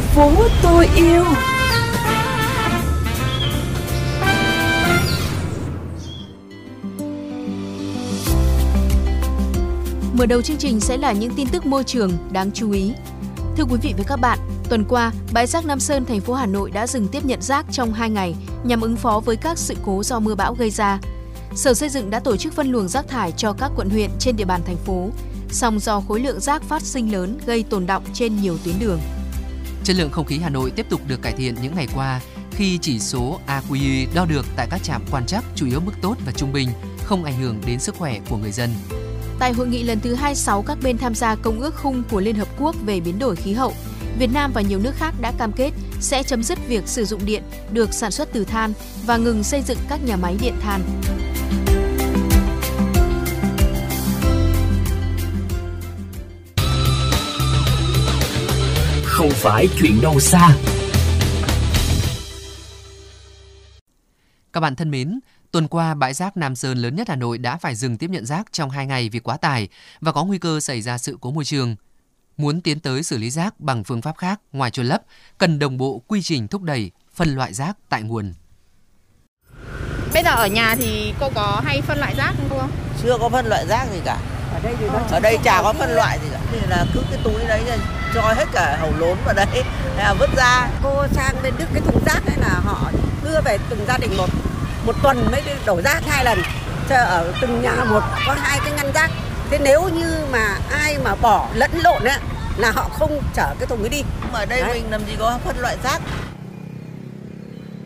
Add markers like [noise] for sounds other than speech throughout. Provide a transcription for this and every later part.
phố tôi yêu Mở đầu chương trình sẽ là những tin tức môi trường đáng chú ý. Thưa quý vị và các bạn, tuần qua, bãi rác Nam Sơn, thành phố Hà Nội đã dừng tiếp nhận rác trong 2 ngày nhằm ứng phó với các sự cố do mưa bão gây ra. Sở Xây dựng đã tổ chức phân luồng rác thải cho các quận huyện trên địa bàn thành phố, song do khối lượng rác phát sinh lớn gây tồn động trên nhiều tuyến đường. Chất lượng không khí Hà Nội tiếp tục được cải thiện những ngày qua khi chỉ số AQI đo được tại các trạm quan trắc chủ yếu mức tốt và trung bình, không ảnh hưởng đến sức khỏe của người dân. Tại hội nghị lần thứ 26 các bên tham gia Công ước khung của Liên Hợp Quốc về biến đổi khí hậu, Việt Nam và nhiều nước khác đã cam kết sẽ chấm dứt việc sử dụng điện được sản xuất từ than và ngừng xây dựng các nhà máy điện than. Không phải chuyện đâu xa Các bạn thân mến, Tuần qua, bãi rác Nam Sơn lớn nhất Hà Nội đã phải dừng tiếp nhận rác trong 2 ngày vì quá tải và có nguy cơ xảy ra sự cố môi trường. Muốn tiến tới xử lý rác bằng phương pháp khác ngoài chôn lấp, cần đồng bộ quy trình thúc đẩy phân loại rác tại nguồn. Bây giờ ở nhà thì cô có hay phân loại rác không cô? Chưa có phân loại rác gì cả. Ở đây thì nó ở đây chả có phân loại gì cả. Thì là cứ cái túi đấy là cho hết cả hầu lốn vào đấy, [laughs] là vứt ra. Cô sang bên Đức cái thùng rác ấy là họ đưa về từng gia đình một. Một tuần mới đổ rác hai lần. Ở từng nhà một có hai cái ngăn rác. Thế nếu như mà ai mà bỏ lẫn lộn ấy là họ không chở cái thùng ấy đi. Ở đây Đấy. mình làm gì có phân loại rác.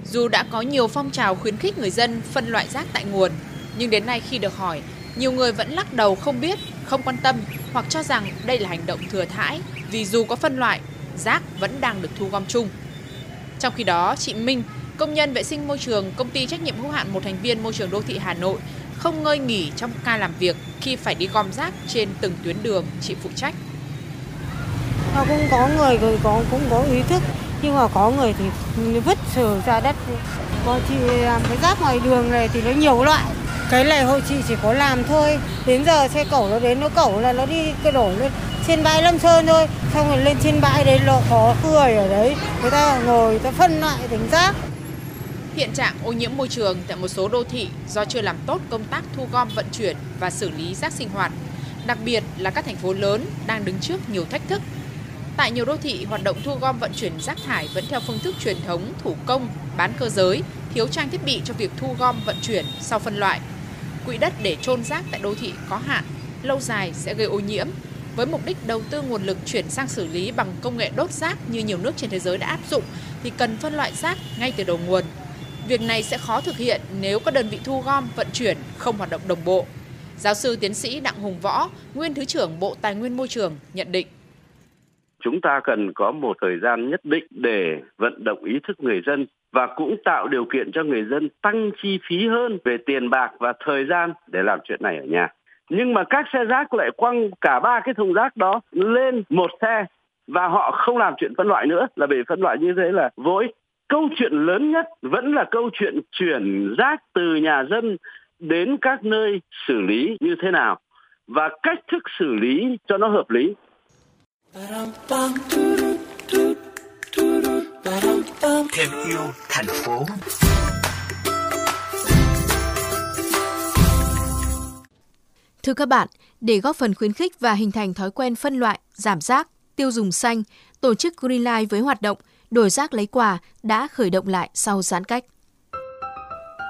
Dù đã có nhiều phong trào khuyến khích người dân phân loại rác tại nguồn nhưng đến nay khi được hỏi nhiều người vẫn lắc đầu không biết, không quan tâm hoặc cho rằng đây là hành động thừa thãi vì dù có phân loại, rác vẫn đang được thu gom chung trong khi đó, chị Minh, Công nhân vệ sinh môi trường, công ty trách nhiệm hữu hạn một thành viên môi trường đô thị Hà Nội, không ngơi nghỉ trong ca làm việc khi phải đi gom rác trên từng tuyến đường chị phụ trách. Nó cũng có người rồi có, cũng có ý thức, nhưng mà có người thì vứt sờ ra đất. Còn chị làm cái rác ngoài đường này thì nó nhiều loại. Cái này hội chị chỉ có làm thôi. Đến giờ xe cẩu nó đến nó cẩu là nó đi cái đổ lên trên bãi Lâm Sơn thôi. Xong rồi lên trên bãi đấy nó có cười ở đấy. Người ta ngồi người ta phân loại thành rác. Hiện trạng ô nhiễm môi trường tại một số đô thị do chưa làm tốt công tác thu gom vận chuyển và xử lý rác sinh hoạt, đặc biệt là các thành phố lớn đang đứng trước nhiều thách thức. Tại nhiều đô thị, hoạt động thu gom vận chuyển rác thải vẫn theo phương thức truyền thống thủ công, bán cơ giới, thiếu trang thiết bị cho việc thu gom vận chuyển sau phân loại. Quỹ đất để trôn rác tại đô thị có hạn, lâu dài sẽ gây ô nhiễm. Với mục đích đầu tư nguồn lực chuyển sang xử lý bằng công nghệ đốt rác như nhiều nước trên thế giới đã áp dụng thì cần phân loại rác ngay từ đầu nguồn Việc này sẽ khó thực hiện nếu các đơn vị thu gom, vận chuyển không hoạt động đồng bộ. Giáo sư tiến sĩ Đặng Hùng Võ, nguyên Thứ trưởng Bộ Tài nguyên Môi trường nhận định. Chúng ta cần có một thời gian nhất định để vận động ý thức người dân và cũng tạo điều kiện cho người dân tăng chi phí hơn về tiền bạc và thời gian để làm chuyện này ở nhà. Nhưng mà các xe rác lại quăng cả ba cái thùng rác đó lên một xe và họ không làm chuyện phân loại nữa, là bị phân loại như thế là vội câu chuyện lớn nhất vẫn là câu chuyện chuyển rác từ nhà dân đến các nơi xử lý như thế nào và cách thức xử lý cho nó hợp lý. Thêm yêu thành phố. Thưa các bạn, để góp phần khuyến khích và hình thành thói quen phân loại, giảm rác, tiêu dùng xanh, tổ chức Green Life với hoạt động – đổi rác lấy quà đã khởi động lại sau giãn cách.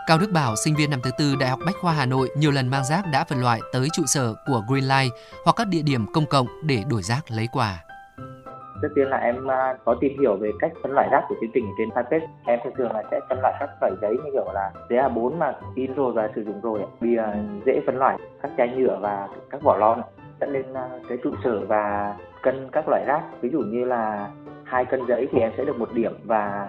Cao Đức Bảo, sinh viên năm thứ tư Đại học Bách khoa Hà Nội nhiều lần mang rác đã phân loại tới trụ sở của Greenlight hoặc các địa điểm công cộng để đổi rác lấy quà. Trước tiên là em à, có tìm hiểu về cách phân loại rác của chương trình trên fanpage. Em thường thường là sẽ phân loại các loại giấy như kiểu là giấy A4 mà in rồi và sử dụng rồi vì à, dễ phân loại các chai nhựa và các vỏ lon dẫn lên à, cái trụ sở và cân các loại rác. Ví dụ như là hai cân giấy thì em sẽ được một điểm và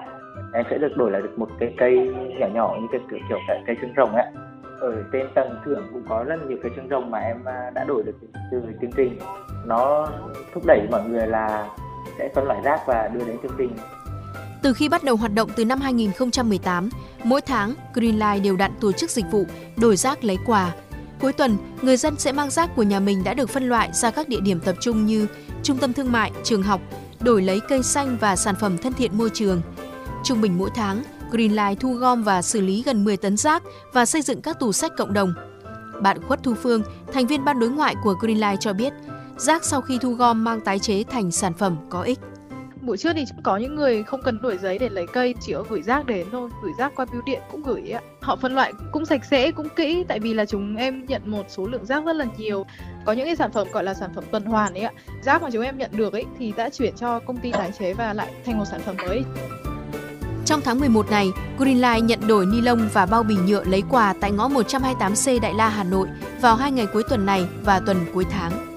em sẽ được đổi lại được một cái cây nhỏ nhỏ như cái kiểu kiểu cái cây xương rồng ấy ở trên tầng thưởng cũng có rất nhiều cái xương rồng mà em à, đã đổi được từ chương trình nó thúc đẩy mọi người là sẽ phân loại rác và đưa đến chương trình từ khi bắt đầu hoạt động từ năm 2018, mỗi tháng Greenlight đều đặn tổ chức dịch vụ đổi rác lấy quà. Cuối tuần, người dân sẽ mang rác của nhà mình đã được phân loại ra các địa điểm tập trung như trung tâm thương mại, trường học, đổi lấy cây xanh và sản phẩm thân thiện môi trường. Trung bình mỗi tháng, Greenlight thu gom và xử lý gần 10 tấn rác và xây dựng các tủ sách cộng đồng. Bạn Khuất Thu Phương, thành viên ban đối ngoại của Greenlight cho biết, rác sau khi thu gom mang tái chế thành sản phẩm có ích. Buổi trước thì có những người không cần đổi giấy để lấy cây chỉ có gửi rác đến thôi gửi rác qua bưu điện cũng gửi ạ. Họ phân loại cũng sạch sẽ cũng kỹ tại vì là chúng em nhận một số lượng rác rất là nhiều. Có những cái sản phẩm gọi là sản phẩm tuần hoàn ấy ạ. Rác mà chúng em nhận được ấy thì đã chuyển cho công ty tái chế và lại thành một sản phẩm mới trong tháng 11 này, Greenlight nhận đổi ni lông và bao bì nhựa lấy quà tại ngõ 128C Đại La Hà Nội vào hai ngày cuối tuần này và tuần cuối tháng.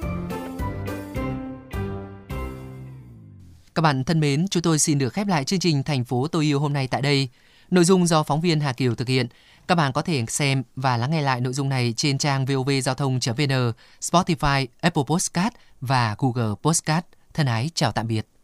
Các bạn thân mến, chúng tôi xin được khép lại chương trình Thành phố tôi yêu hôm nay tại đây. Nội dung do phóng viên Hà Kiều thực hiện. Các bạn có thể xem và lắng nghe lại nội dung này trên trang vovgiao thông.vn, Spotify, Apple Podcast và Google Podcast. Thân ái chào tạm biệt.